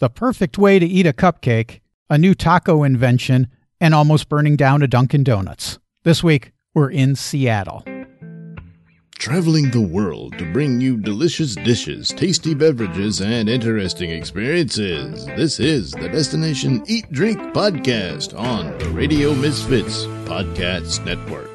the perfect way to eat a cupcake, a new taco invention, and almost burning down a Dunkin' Donuts. This week, we're in Seattle. Traveling the world to bring you delicious dishes, tasty beverages, and interesting experiences. This is the Destination Eat Drink Podcast on the Radio Misfits Podcast Network.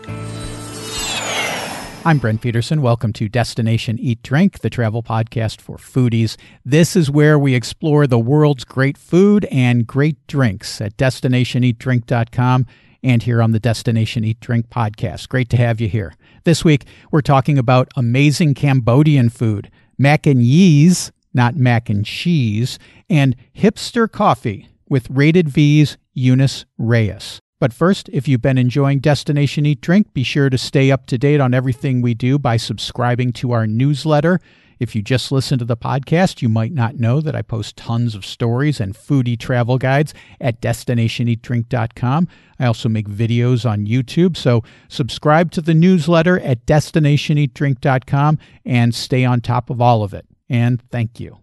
I'm Brent Peterson. Welcome to Destination Eat Drink, the travel podcast for foodies. This is where we explore the world's great food and great drinks at destinationeatdrink.com and here on the Destination Eat Drink podcast. Great to have you here. This week, we're talking about amazing Cambodian food, mac and yeast, not mac and cheese, and hipster coffee with Rated V's Eunice Reyes. But first, if you've been enjoying Destination Eat Drink, be sure to stay up to date on everything we do by subscribing to our newsletter. If you just listen to the podcast, you might not know that I post tons of stories and foodie travel guides at destinationeatdrink.com. I also make videos on YouTube, so subscribe to the newsletter at destinationeatdrink.com and stay on top of all of it. And thank you.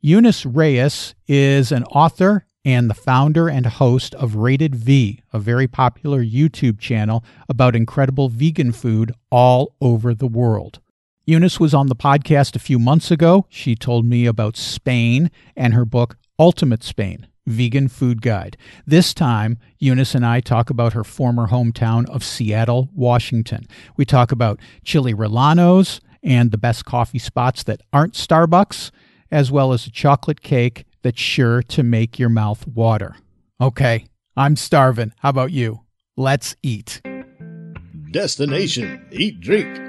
Eunice Reyes is an author and the founder and host of Rated V, a very popular YouTube channel about incredible vegan food all over the world. Eunice was on the podcast a few months ago. She told me about Spain and her book, Ultimate Spain Vegan Food Guide. This time, Eunice and I talk about her former hometown of Seattle, Washington. We talk about chili rellenos and the best coffee spots that aren't Starbucks, as well as a chocolate cake that's sure to make your mouth water. Okay, I'm starving. How about you? Let's eat. Destination Eat Drink.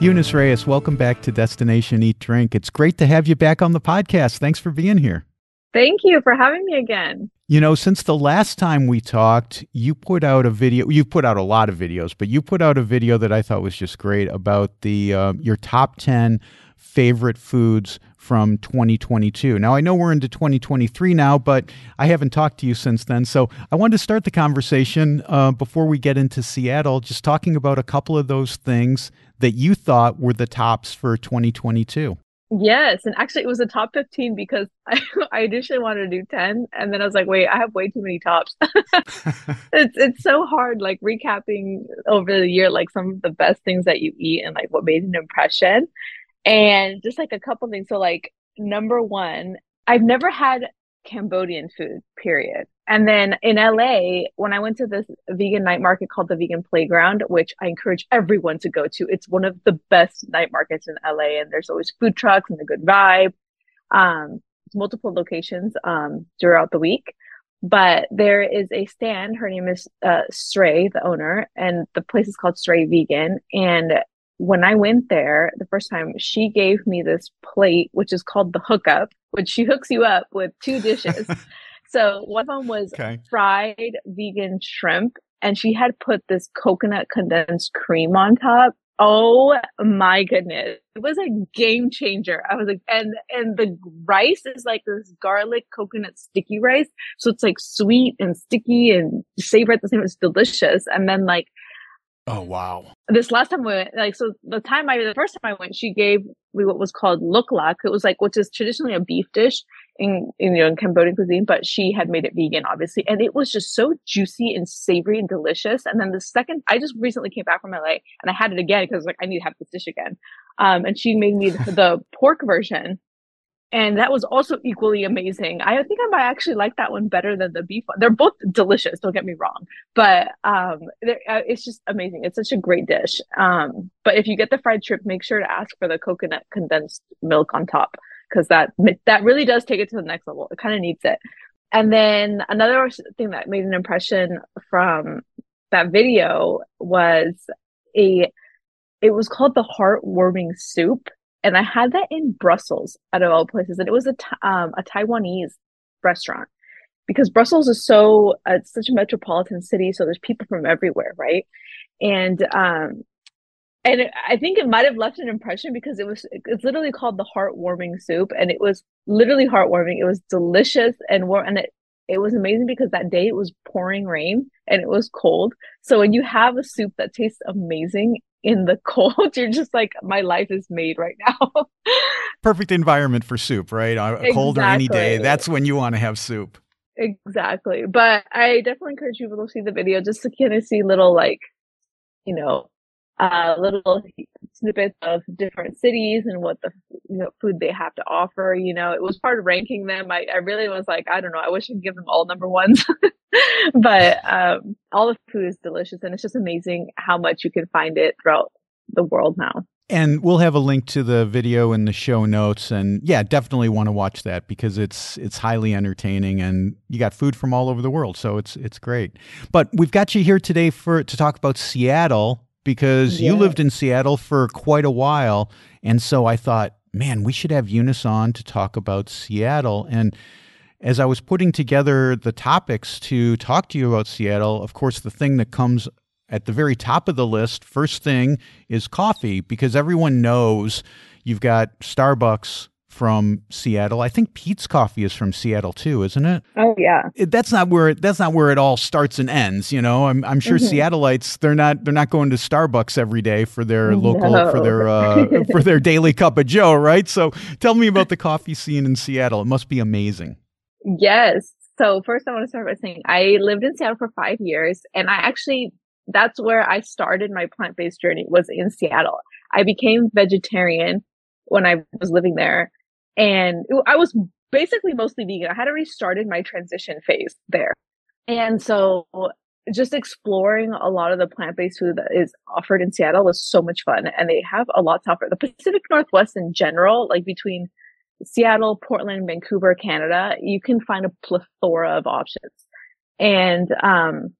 Eunice Reyes, welcome back to Destination Eat Drink. It's great to have you back on the podcast. Thanks for being here. Thank you for having me again. You know, since the last time we talked, you put out a video. You've put out a lot of videos, but you put out a video that I thought was just great about the uh, your top ten favorite foods from 2022. Now, I know we're into 2023 now, but I haven't talked to you since then. So I wanted to start the conversation uh, before we get into Seattle, just talking about a couple of those things that you thought were the tops for 2022. Yes, and actually it was a top 15 because I, I initially wanted to do 10 and then I was like, wait, I have way too many tops. it's it's so hard like recapping over the year like some of the best things that you eat and like what made an impression. And just like a couple things. So like number 1, I've never had Cambodian food, period. And then in LA, when I went to this vegan night market called the Vegan Playground, which I encourage everyone to go to, it's one of the best night markets in LA, and there's always food trucks and a good vibe. Um, multiple locations um, throughout the week. But there is a stand. Her name is uh, Sray, the owner, and the place is called Stray Vegan. And when I went there the first time, she gave me this plate, which is called the hookup, which she hooks you up with two dishes. so one of them was okay. fried vegan shrimp, and she had put this coconut condensed cream on top. Oh my goodness. It was a game changer. I was like, and, and the rice is like this garlic coconut sticky rice. So it's like sweet and sticky and savory at the same time. It's delicious. And then like Oh wow! This last time we went, like, so the time I, the first time I went, she gave me what was called lok lak. It was like, which is traditionally a beef dish in, in you know in Cambodian cuisine, but she had made it vegan, obviously, and it was just so juicy and savory and delicious. And then the second, I just recently came back from LA and I had it again because like I need to have this dish again. Um, and she made me the, the pork version, and that was also equally amazing. I think I might actually like that one better than the beef one. They're both delicious. Don't get me wrong, but um, uh, it's just amazing. It's such a great dish. Um, but if you get the fried shrimp, make sure to ask for the coconut condensed milk on top because that that really does take it to the next level. It kind of needs it. And then another thing that made an impression from that video was a. It was called the heartwarming soup and I had that in Brussels out of all places, and it was a um, a Taiwanese restaurant because Brussels is so uh, it's such a metropolitan city, so there's people from everywhere, right? And um, and it, I think it might have left an impression because it was it's literally called the heartwarming soup, and it was literally heartwarming. It was delicious and warm, and it it was amazing because that day it was pouring rain and it was cold. So when you have a soup that tastes amazing in the cold. You're just like, my life is made right now. Perfect environment for soup, right? Exactly. Cold or any day. That's when you want to have soup. Exactly. But I definitely encourage people to see the video just to kind of see little like, you know, uh, little snippets of different cities and what the you know, food they have to offer. You know, it was part of ranking them. I, I really was like, I don't know, I wish I could give them all number ones, but um, all the food is delicious and it's just amazing how much you can find it throughout the world now. And we'll have a link to the video in the show notes. And yeah, definitely want to watch that because it's it's highly entertaining and you got food from all over the world. So it's it's great. But we've got you here today for to talk about Seattle because yeah. you lived in Seattle for quite a while. And so I thought, man, we should have Eunice on to talk about Seattle. And as I was putting together the topics to talk to you about Seattle, of course, the thing that comes at the very top of the list, first thing is coffee, because everyone knows you've got Starbucks, from Seattle. I think Peet's Coffee is from Seattle too, isn't it? Oh yeah. It, that's not where it, that's not where it all starts and ends. You know, I'm I'm sure mm-hmm. Seattleites they're not they're not going to Starbucks every day for their local no. for their uh, for their daily cup of Joe, right? So tell me about the coffee scene in Seattle. It must be amazing. Yes. So first, I want to start by saying I lived in Seattle for five years, and I actually that's where I started my plant based journey was in Seattle. I became vegetarian when I was living there and I was basically mostly vegan. I had already started my transition phase there. And so just exploring a lot of the plant-based food that is offered in Seattle was so much fun. And they have a lot to offer. The Pacific Northwest in general, like between Seattle, Portland, Vancouver, Canada, you can find a plethora of options. And, um,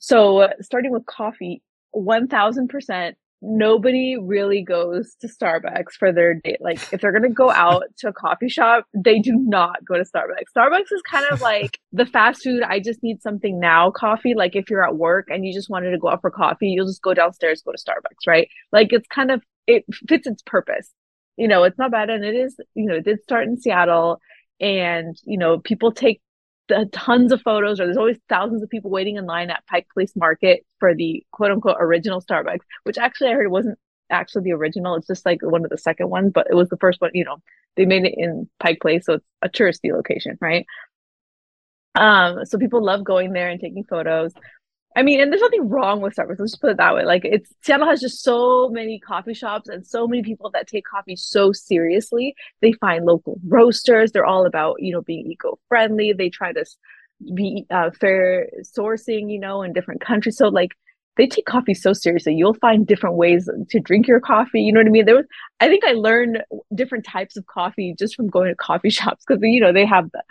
so starting with coffee, 1000% nobody really goes to Starbucks for their date. Like if they're going to go out to a coffee shop, they do not go to Starbucks. Starbucks is kind of like the fast food. I just need something now coffee. Like if you're at work and you just wanted to go out for coffee, you'll just go downstairs, go to Starbucks, right? Like it's kind of, it fits its purpose. You know, it's not bad. And it is, you know, it did start in Seattle and, you know, people take the tons of photos or there's always thousands of people waiting in line at Pike Place Market for the quote unquote original Starbucks, which actually I heard wasn't actually the original. It's just like one of the second ones, but it was the first one, you know, they made it in Pike Place. So it's a touristy location, right? Um, so people love going there and taking photos. I mean, and there's nothing wrong with Starbucks. Let's just put it that way. Like, it's Seattle has just so many coffee shops and so many people that take coffee so seriously. They find local roasters. They're all about you know being eco friendly. They try to be uh, fair sourcing, you know, in different countries. So like, they take coffee so seriously. You'll find different ways to drink your coffee. You know what I mean? There was, I think I learned different types of coffee just from going to coffee shops because you know they have the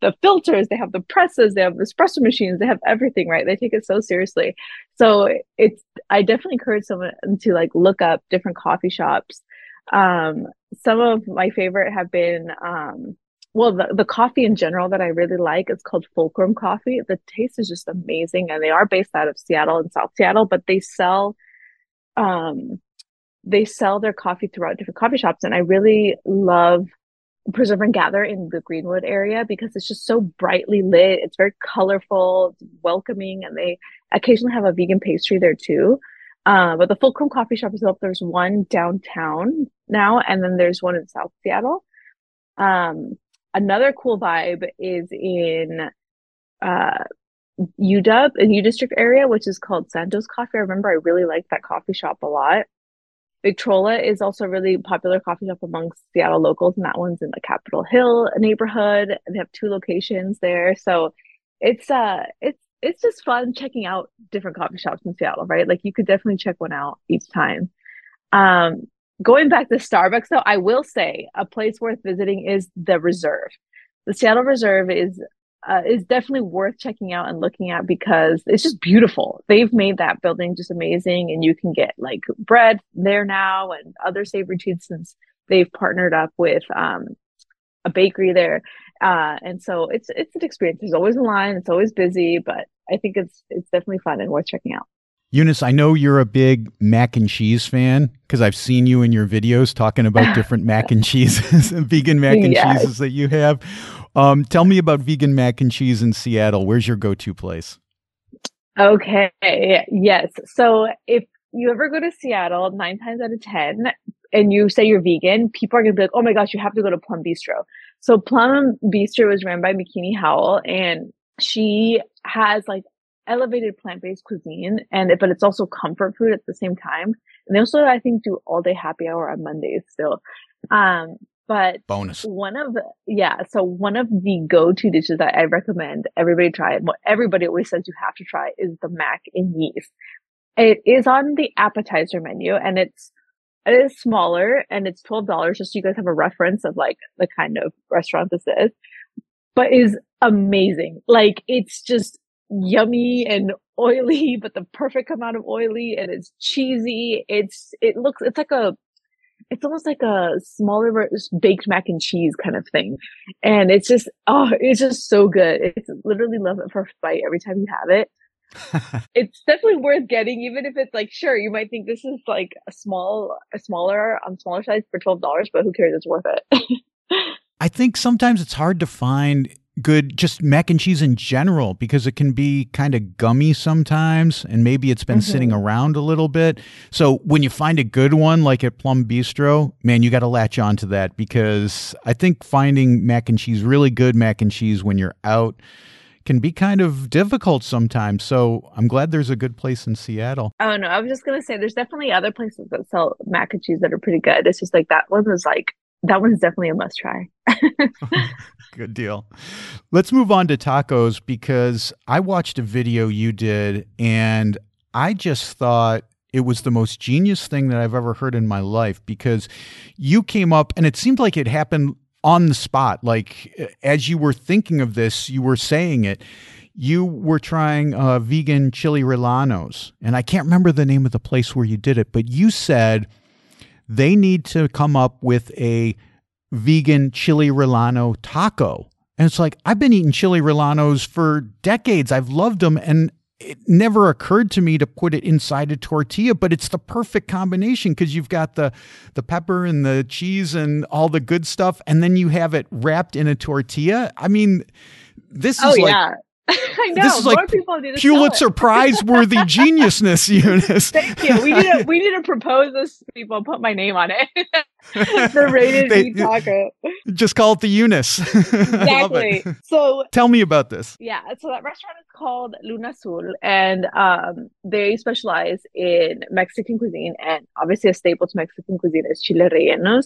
the filters, they have the presses, they have the espresso machines, they have everything, right? They take it so seriously. So it's I definitely encourage someone to like look up different coffee shops. Um, some of my favorite have been um, well, the, the coffee in general that I really like is called Fulcrum Coffee. The taste is just amazing, and they are based out of Seattle and South Seattle, but they sell um they sell their coffee throughout different coffee shops, and I really love Preserve and Gather in the Greenwood area because it's just so brightly lit. It's very colorful, it's welcoming, and they occasionally have a vegan pastry there too. Uh, but the Fulcrum Coffee Shop is up. There's one downtown now, and then there's one in South Seattle. Um, another cool vibe is in uh, UW, in U District area, which is called Santos Coffee. I remember I really liked that coffee shop a lot. Victrola is also a really popular coffee shop amongst Seattle locals, and that one's in the Capitol Hill neighborhood. They have two locations there, so it's uh it's it's just fun checking out different coffee shops in Seattle, right? Like you could definitely check one out each time. Um, going back to Starbucks, though, I will say a place worth visiting is the Reserve. The Seattle Reserve is uh, is definitely worth checking out and looking at because it's just beautiful. They've made that building just amazing, and you can get like bread there now and other savory treats since they've partnered up with um, a bakery there. Uh, and so it's it's an experience. There's always a line. It's always busy, but I think it's it's definitely fun and worth checking out. Eunice, I know you're a big mac and cheese fan because I've seen you in your videos talking about different mac and cheeses, vegan mac and yes. cheeses that you have. Um, tell me about vegan mac and cheese in Seattle. Where's your go-to place? Okay. Yes. So if you ever go to Seattle, nine times out of 10, and you say you're vegan, people are going to be like, oh my gosh, you have to go to Plum Bistro. So Plum Bistro is ran by Makini Howell and she has like elevated plant-based cuisine and but it's also comfort food at the same time. And they also I think do all day happy hour on Mondays still. Um but bonus one of yeah so one of the go-to dishes that i recommend everybody try what everybody always says you have to try is the mac and yeast it is on the appetizer menu and it's it is smaller and it's $12 just so you guys have a reference of like the kind of restaurant this is, but is amazing. Like it's just yummy and oily, but the perfect amount of oily and it's cheesy. It's, it looks, it's like a, it's almost like a smaller baked mac and cheese kind of thing. And it's just, oh, it's just so good. It's literally love it first bite every time you have it. it's definitely worth getting, even if it's like, sure, you might think this is like a small, a smaller, on smaller size for $12, but who cares? It's worth it. I think sometimes it's hard to find good just mac and cheese in general because it can be kind of gummy sometimes and maybe it's been mm-hmm. sitting around a little bit. So when you find a good one like at Plum Bistro, man, you got to latch on to that because I think finding mac and cheese really good mac and cheese when you're out can be kind of difficult sometimes. So I'm glad there's a good place in Seattle. Oh no, I was just gonna say there's definitely other places that sell mac and cheese that are pretty good. It's just like that one was like that one's definitely a must try. good deal. Let's move on to tacos because I watched a video you did and I just thought it was the most genius thing that I've ever heard in my life because you came up and it seemed like it happened on the spot. Like as you were thinking of this, you were saying it. You were trying uh, vegan chili rellenos, and I can't remember the name of the place where you did it, but you said they need to come up with a vegan chili relleno taco. And it's like, I've been eating chili rellenos for decades. I've loved them. And it never occurred to me to put it inside a tortilla, but it's the perfect combination because you've got the the pepper and the cheese and all the good stuff, and then you have it wrapped in a tortilla. I mean, this oh, is oh, like yeah. I know. This is More like to Pulitzer Prize worthy geniusness, Eunice. Thank you. We need to we need to propose this people put my name on it. the Rated V, taco. Just call it the Eunice. exactly. So tell me about this. Yeah. So that restaurant is called Luna Azul and um, they specialize in Mexican cuisine and obviously a staple to Mexican cuisine is chile rellenos.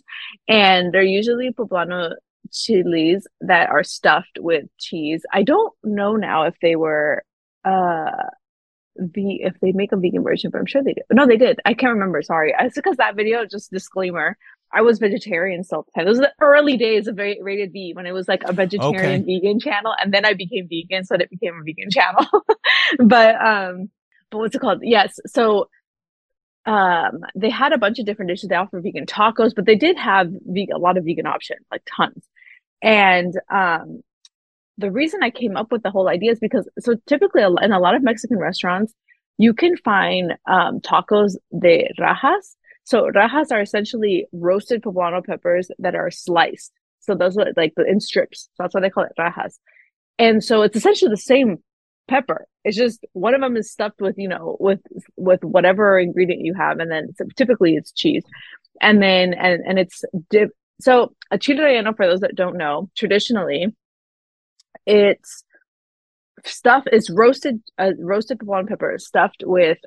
And they're usually poblano chilies that are stuffed with cheese. I don't know now if they were uh the if they make a vegan version, but I'm sure they did. No, they did. I can't remember. Sorry. It's because that video, just disclaimer, I was vegetarian still. Those are the early days of Rated V when it was like a vegetarian okay. vegan channel. And then I became vegan, so it became a vegan channel. but um but what's it called? Yes. So um they had a bunch of different dishes they offer vegan tacos but they did have vegan, a lot of vegan options like tons and um, the reason I came up with the whole idea is because so typically in a lot of Mexican restaurants, you can find um, tacos de rajas. So rajas are essentially roasted poblano peppers that are sliced. So those are like in strips. So that's why they call it rajas. And so it's essentially the same pepper. It's just one of them is stuffed with, you know, with with whatever ingredient you have, and then typically it's cheese, and then and and it's dip, so a chile relleno, for those that don't know, traditionally, it's stuff is roasted, uh, roasted poblano pepper stuffed with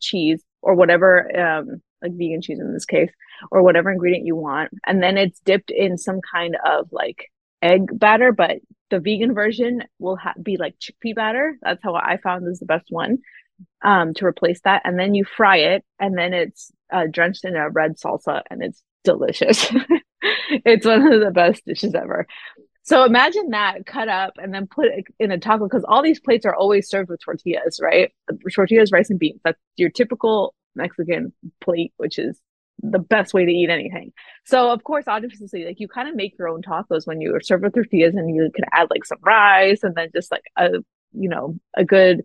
cheese or whatever, um, like vegan cheese in this case, or whatever ingredient you want, and then it's dipped in some kind of like egg batter. But the vegan version will ha- be like chickpea batter. That's how I found is the best one um, to replace that, and then you fry it, and then it's uh, drenched in a red salsa, and it's delicious. it's one of the best dishes ever. So imagine that cut up and then put in a taco because all these plates are always served with tortillas, right? Tortillas, rice, and beans. That's your typical Mexican plate, which is the best way to eat anything. So of course, obviously, like you kind of make your own tacos when you are served with tortillas, and you can add like some rice and then just like a you know a good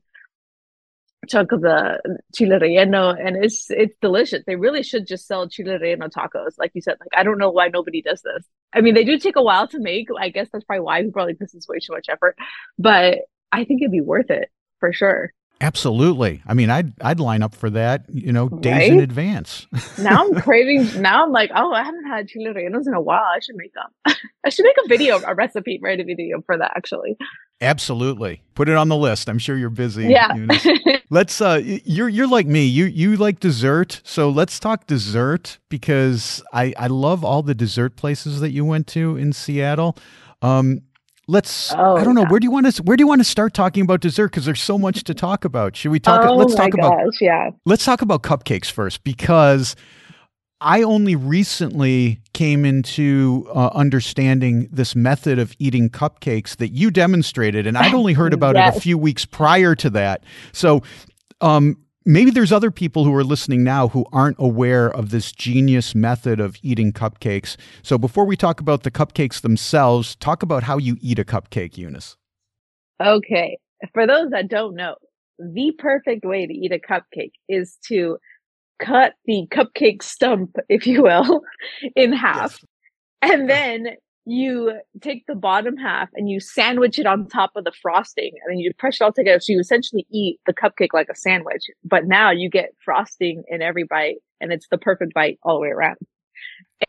chunk of the chile relleno and it's it's delicious they really should just sell chile relleno tacos like you said like i don't know why nobody does this i mean they do take a while to make i guess that's probably why people are like this is way too much effort but i think it'd be worth it for sure Absolutely. I mean, I'd I'd line up for that, you know, days right? in advance. now I'm craving. Now I'm like, oh, I haven't had chile rellenos in a while. I should make them. I should make a video, a recipe, write a video for that. Actually. Absolutely. Put it on the list. I'm sure you're busy. Yeah. let's uh you're you're like me. You you like dessert. So let's talk dessert because I I love all the dessert places that you went to in Seattle. Um let's oh, i don't know where do you want to where do you want to start talking about dessert because there's so much to talk about should we talk oh, let's talk about yeah let's talk about cupcakes first because i only recently came into uh, understanding this method of eating cupcakes that you demonstrated and i'd only heard about yes. it a few weeks prior to that so um, maybe there's other people who are listening now who aren't aware of this genius method of eating cupcakes. So before we talk about the cupcakes themselves, talk about how you eat a cupcake, Eunice. Okay. For those that don't know, the perfect way to eat a cupcake is to cut the cupcake stump, if you will, in half. Yes. And then you take the bottom half and you sandwich it on top of the frosting and then you press it all together. So you essentially eat the cupcake like a sandwich, but now you get frosting in every bite and it's the perfect bite all the way around.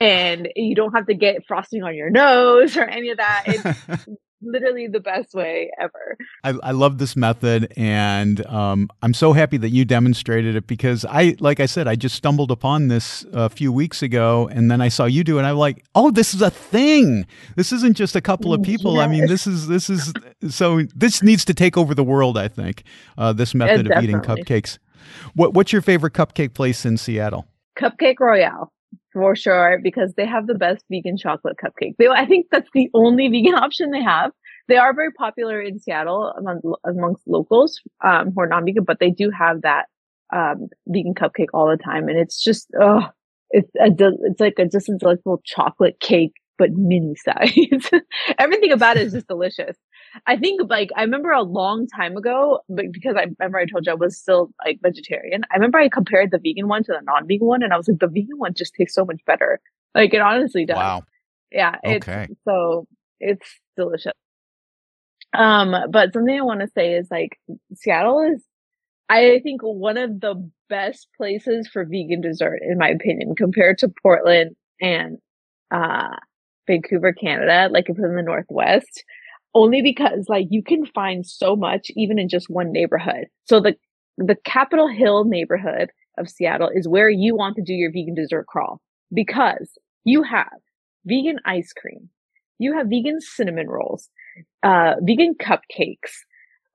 And you don't have to get frosting on your nose or any of that. It's literally the best way ever. I, I love this method, and um, I'm so happy that you demonstrated it because I, like I said, I just stumbled upon this a few weeks ago, and then I saw you do it, and I'm like, oh, this is a thing. This isn't just a couple of people. Yes. I mean, this is this is so this needs to take over the world. I think uh, this method of eating cupcakes. What what's your favorite cupcake place in Seattle? Cupcake Royale for sure because they have the best vegan chocolate cupcake. They, I think that's the only vegan option they have. They are very popular in Seattle among, amongst locals um, who are non-vegan, but they do have that um, vegan cupcake all the time, and it's just oh, it's a, it's like a just a delightful chocolate cake but mini size. Everything about it is just delicious. I think like I remember a long time ago, but because I remember I told you I was still like vegetarian. I remember I compared the vegan one to the non-vegan one, and I was like, the vegan one just tastes so much better. Like it honestly does. Wow. Yeah. Okay. It's, so it's delicious. Um, but something I want to say is like Seattle is, I think one of the best places for vegan dessert, in my opinion, compared to Portland and uh Vancouver, Canada. Like if it's in the Northwest only because like you can find so much even in just one neighborhood. So the the Capitol Hill neighborhood of Seattle is where you want to do your vegan dessert crawl because you have vegan ice cream, you have vegan cinnamon rolls, uh, vegan cupcakes.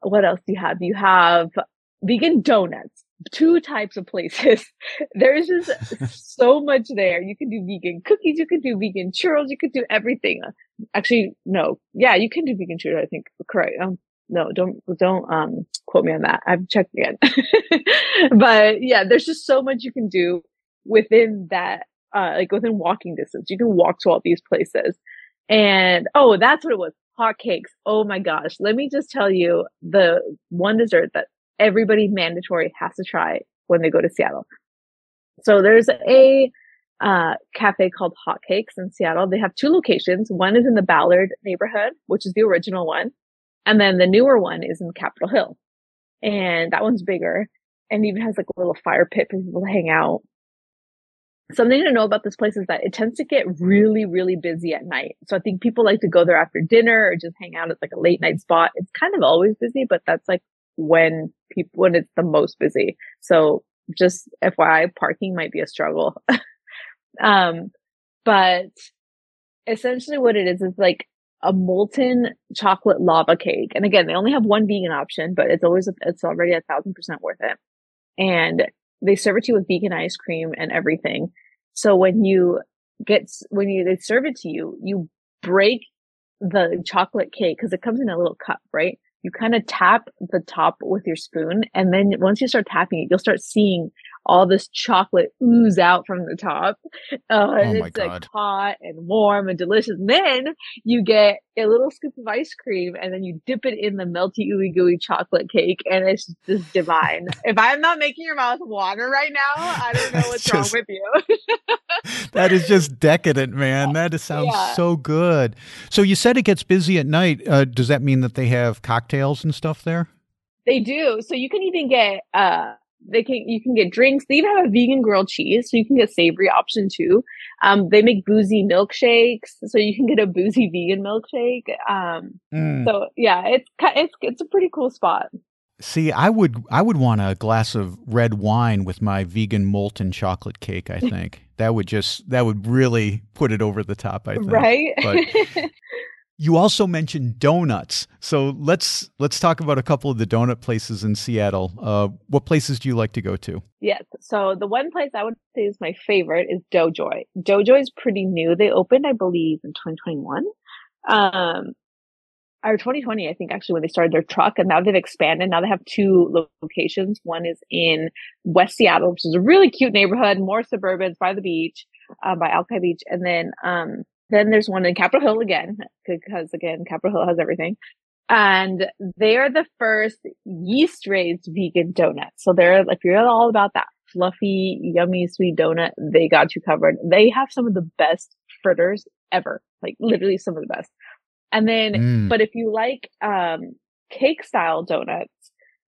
What else do you have? You have vegan donuts, two types of places. There's just so much there. You can do vegan cookies, you can do vegan churros, you can do everything. Actually, no. Yeah, you can do vegan churros, I think. Correct. Um, no, don't, don't, um, quote me on that. I've checked again. but yeah, there's just so much you can do within that, uh, like within walking distance. You can walk to all these places. And, oh, that's what it was. Hot cakes. Oh my gosh. Let me just tell you the one dessert that everybody mandatory has to try when they go to Seattle. So there's a uh, cafe called Hot Cakes in Seattle. They have two locations. One is in the Ballard neighborhood, which is the original one. And then the newer one is in Capitol Hill. And that one's bigger and even has like a little fire pit for people to hang out. Something to know about this place is that it tends to get really, really busy at night. So I think people like to go there after dinner or just hang out at like a late night spot. It's kind of always busy, but that's like when people, when it's the most busy. So just FYI, parking might be a struggle. um, but essentially what it is is like a molten chocolate lava cake. And again, they only have one vegan option, but it's always, it's already a thousand percent worth it. And they serve it to you with vegan ice cream and everything. So when you get, when you, they serve it to you, you break the chocolate cake because it comes in a little cup, right? You kind of tap the top with your spoon. And then once you start tapping it, you'll start seeing all this chocolate ooze out from the top. Uh, oh and it's God. like hot and warm and delicious. And then you get a little scoop of ice cream and then you dip it in the melty ooey gooey chocolate cake and it's just divine. if I'm not making your mouth water right now, I don't know what's just, wrong with you. that is just decadent, man. That sounds yeah. so good. So you said it gets busy at night. Uh, does that mean that they have cocktails and stuff there? They do. So you can even get uh they can you can get drinks. They even have a vegan grilled cheese, so you can get savory option too. Um, they make boozy milkshakes, so you can get a boozy vegan milkshake. Um, mm. so yeah, it's it's it's a pretty cool spot. See, I would I would want a glass of red wine with my vegan molten chocolate cake. I think that would just that would really put it over the top. I think. Right. But You also mentioned donuts, so let's let's talk about a couple of the donut places in Seattle. Uh, what places do you like to go to? Yes, so the one place I would say is my favorite is Doughjoy. Doughjoy is pretty new. They opened, I believe, in 2021, um, or 2020, I think, actually, when they started their truck, and now they've expanded. Now they have two locations. One is in West Seattle, which is a really cute neighborhood, more suburban, by the beach, uh, by Alki Beach, and then um, then there's one in Capitol Hill again, because again, Capitol Hill has everything. And they are the first yeast raised vegan donuts. So they're, if you're all about that fluffy, yummy, sweet donut, they got you covered. They have some of the best fritters ever, like literally some of the best. And then, mm. but if you like, um, cake style donuts,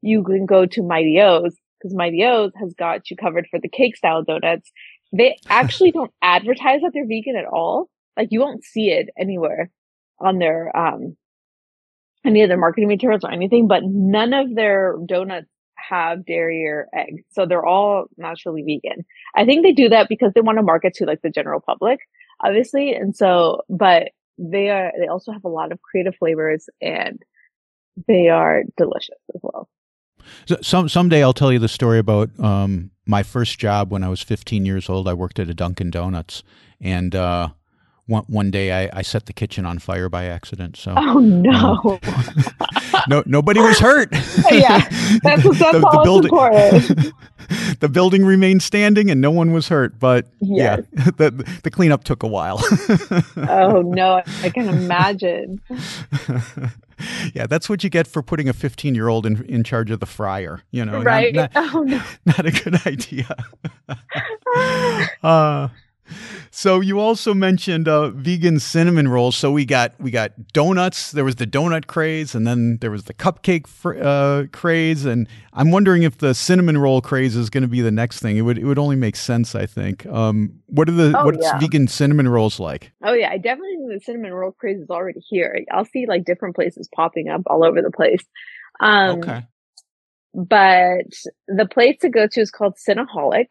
you can go to Mighty O's because Mighty O's has got you covered for the cake style donuts. They actually don't advertise that they're vegan at all. Like you won't see it anywhere on their, um, any of their marketing materials or anything, but none of their donuts have dairy or egg. So they're all naturally vegan. I think they do that because they want to market to like the general public, obviously. And so, but they are, they also have a lot of creative flavors and they are delicious as well. So, some someday I'll tell you the story about um, my first job when I was 15 years old. I worked at a Dunkin' Donuts, and uh, one, one day I, I, set the kitchen on fire by accident. So oh no, um, no nobody was hurt. yeah, that's, that's the, the building, the building remained standing and no one was hurt. But yes. yeah, the the cleanup took a while. oh no, I can imagine. yeah, that's what you get for putting a 15 year old in in charge of the fryer. You know, right? Not, not, oh no, not a good idea. uh, so you also mentioned uh, vegan cinnamon rolls. So we got we got donuts. There was the donut craze, and then there was the cupcake fr- uh, craze. And I'm wondering if the cinnamon roll craze is going to be the next thing. It would it would only make sense, I think. Um, what are the oh, what's yeah. vegan cinnamon rolls like? Oh yeah, I definitely think the cinnamon roll craze is already here. I'll see like different places popping up all over the place. Um, okay. But the place to go to is called Cinnaholic.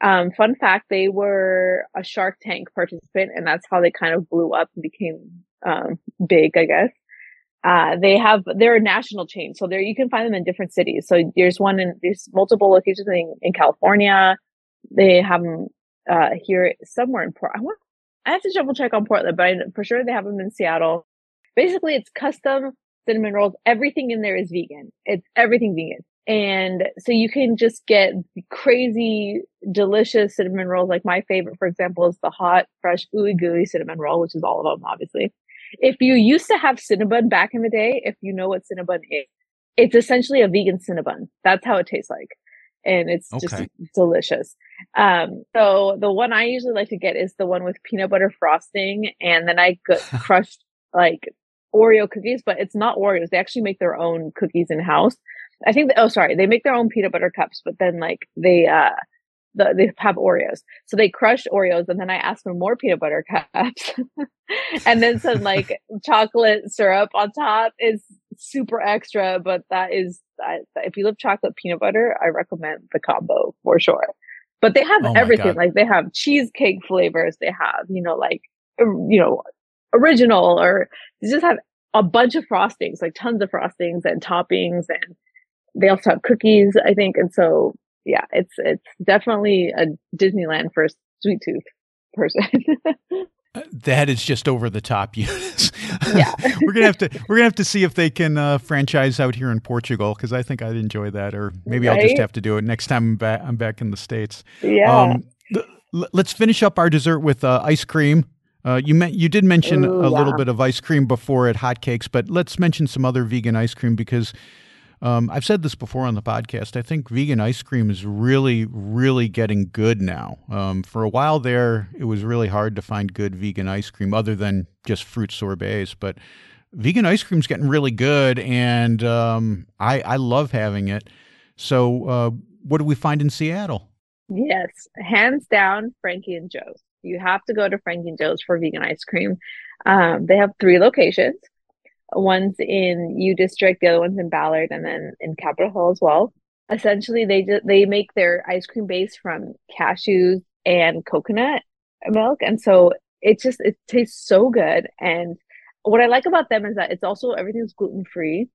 Um, fun fact, they were a Shark Tank participant and that's how they kind of blew up and became, um, big, I guess. Uh, they have, they're a national chain. So there, you can find them in different cities. So there's one in, there's multiple locations in, in California. They have them, uh, here somewhere in Port. I want, I have to double check on Portland, but I, for sure they have them in Seattle. Basically, it's custom cinnamon rolls. Everything in there is vegan. It's everything vegan. And so you can just get crazy, delicious cinnamon rolls. Like my favorite, for example, is the hot, fresh, ooey gooey cinnamon roll, which is all of them, obviously. If you used to have Cinnabon back in the day, if you know what Cinnabon is, it's essentially a vegan Cinnabon. That's how it tastes like. And it's okay. just delicious. Um, so the one I usually like to get is the one with peanut butter frosting. And then I get crushed like Oreo cookies, but it's not Oreos. They actually make their own cookies in house. I think, oh, sorry, they make their own peanut butter cups, but then like they, uh, the, they have Oreos. So they crushed Oreos and then I asked for more peanut butter cups and then some like chocolate syrup on top is super extra, but that is, uh, if you love chocolate peanut butter, I recommend the combo for sure. But they have oh everything. Like they have cheesecake flavors. They have, you know, like, you know, original or they just have a bunch of frostings, like tons of frostings and toppings and they also have cookies, I think. And so, yeah, it's, it's definitely a Disneyland for a sweet tooth person. Uh, that is just over the top, Eunice. Yeah, we're gonna have to we're gonna have to see if they can uh, franchise out here in Portugal because I think I'd enjoy that, or maybe right? I'll just have to do it next time I'm back. I'm back in the states. Yeah. Um, let's finish up our dessert with uh, ice cream. Uh, you me- you did mention Ooh, a yeah. little bit of ice cream before at hotcakes, but let's mention some other vegan ice cream because um, I've said this before on the podcast. I think vegan ice cream is really, really getting good now. Um, for a while there, it was really hard to find good vegan ice cream other than just fruit sorbets. But vegan ice cream's getting really good, and um, I I love having it. So, uh, what do we find in Seattle? Yes, hands down, Frankie and Joe's. You have to go to Frankie and Joe's for vegan ice cream. Um, they have three locations. One's in U District, the other one's in Ballard, and then in Capitol Hill as well. Essentially, they just they make their ice cream base from cashews and coconut milk, and so it just it tastes so good. And what I like about them is that it's also everything's gluten free,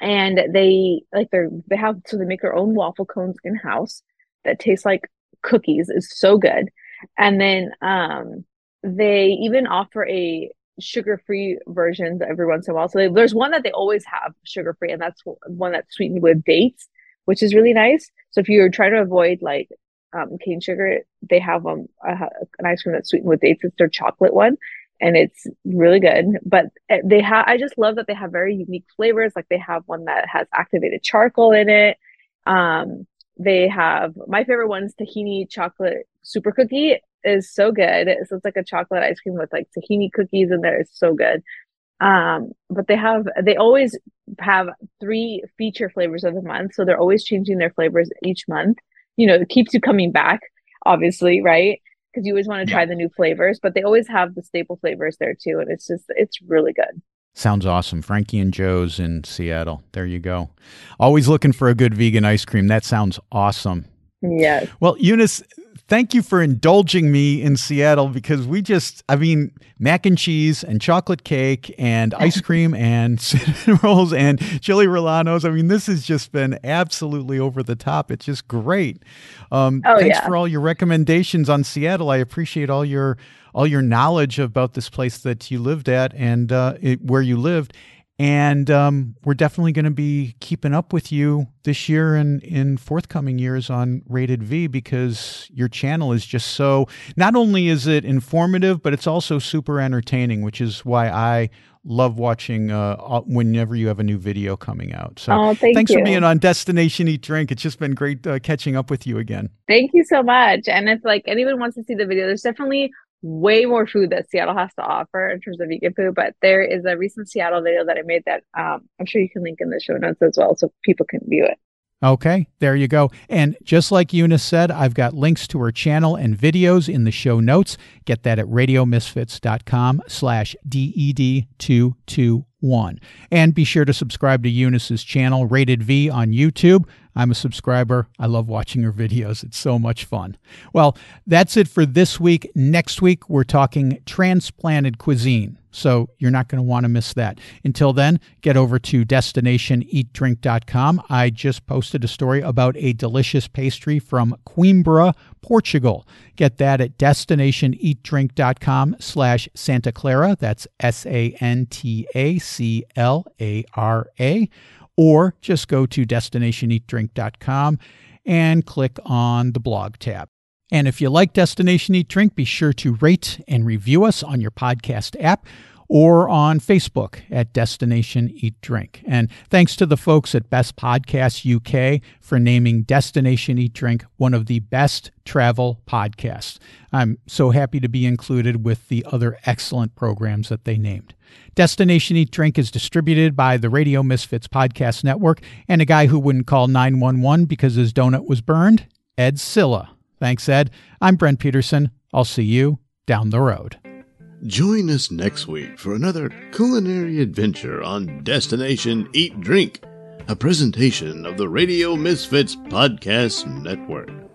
and they like they're they have so they make their own waffle cones in house that taste like cookies. It's so good, and then um they even offer a sugar-free versions every once in a while. So they, there's one that they always have sugar-free, and that's one that's sweetened with dates, which is really nice. So if you're trying to avoid like um, cane sugar, they have um, a, an ice cream that's sweetened with dates. It's their chocolate one, and it's really good. But eh, they have, I just love that they have very unique flavors. Like they have one that has activated charcoal in it. Um, they have my favorite one is tahini chocolate super cookie is so good. So it's like a chocolate ice cream with like tahini cookies in there. It's so good. Um, but they have they always have three feature flavors of the month, so they're always changing their flavors each month. You know, it keeps you coming back, obviously, right? Because you always want to try the new flavors, but they always have the staple flavors there too, and it's just it's really good. Sounds awesome. Frankie and Joe's in Seattle. There you go. Always looking for a good vegan ice cream. That sounds awesome. Yes. Well, Eunice, thank you for indulging me in Seattle because we just, I mean, mac and cheese and chocolate cake and ice cream and cinnamon rolls and chili rellenos. I mean, this has just been absolutely over the top. It's just great. Um, oh, thanks yeah. for all your recommendations on Seattle. I appreciate all your all your knowledge about this place that you lived at and uh, it, where you lived and um, we're definitely going to be keeping up with you this year and in forthcoming years on Rated V because your channel is just so. Not only is it informative, but it's also super entertaining, which is why I love watching uh, whenever you have a new video coming out. So oh, thank thanks you. for being on Destination Eat Drink. It's just been great uh, catching up with you again. Thank you so much. And if like anyone wants to see the video, there's definitely way more food that Seattle has to offer in terms of vegan food. But there is a recent Seattle video that I made that um, I'm sure you can link in the show notes as well so people can view it. Okay, there you go. And just like Eunice said, I've got links to her channel and videos in the show notes. Get that at radiomisfits.com slash DED221. And be sure to subscribe to Eunice's channel, Rated V, on YouTube. I'm a subscriber. I love watching her videos. It's so much fun. Well, that's it for this week. Next week, we're talking transplanted cuisine. So you're not going to want to miss that. Until then, get over to destinationeatdrink.com. I just posted a story about a delicious pastry from Coimbra, Portugal. Get that at destinationeatdrink.com slash Santa Clara. That's S-A-N-T-A-C-L-A-R-A or just go to destinationeatdrink.com and click on the blog tab. And if you like Destination Eat Drink, be sure to rate and review us on your podcast app or on Facebook at Destination Eat Drink. And thanks to the folks at Best Podcasts UK for naming Destination Eat Drink one of the best travel podcasts. I'm so happy to be included with the other excellent programs that they named. Destination Eat Drink is distributed by the Radio Misfits Podcast Network and a guy who wouldn't call 911 because his donut was burned, Ed Silla. Thanks, Ed. I'm Brent Peterson. I'll see you down the road. Join us next week for another culinary adventure on Destination Eat Drink, a presentation of the Radio Misfits Podcast Network.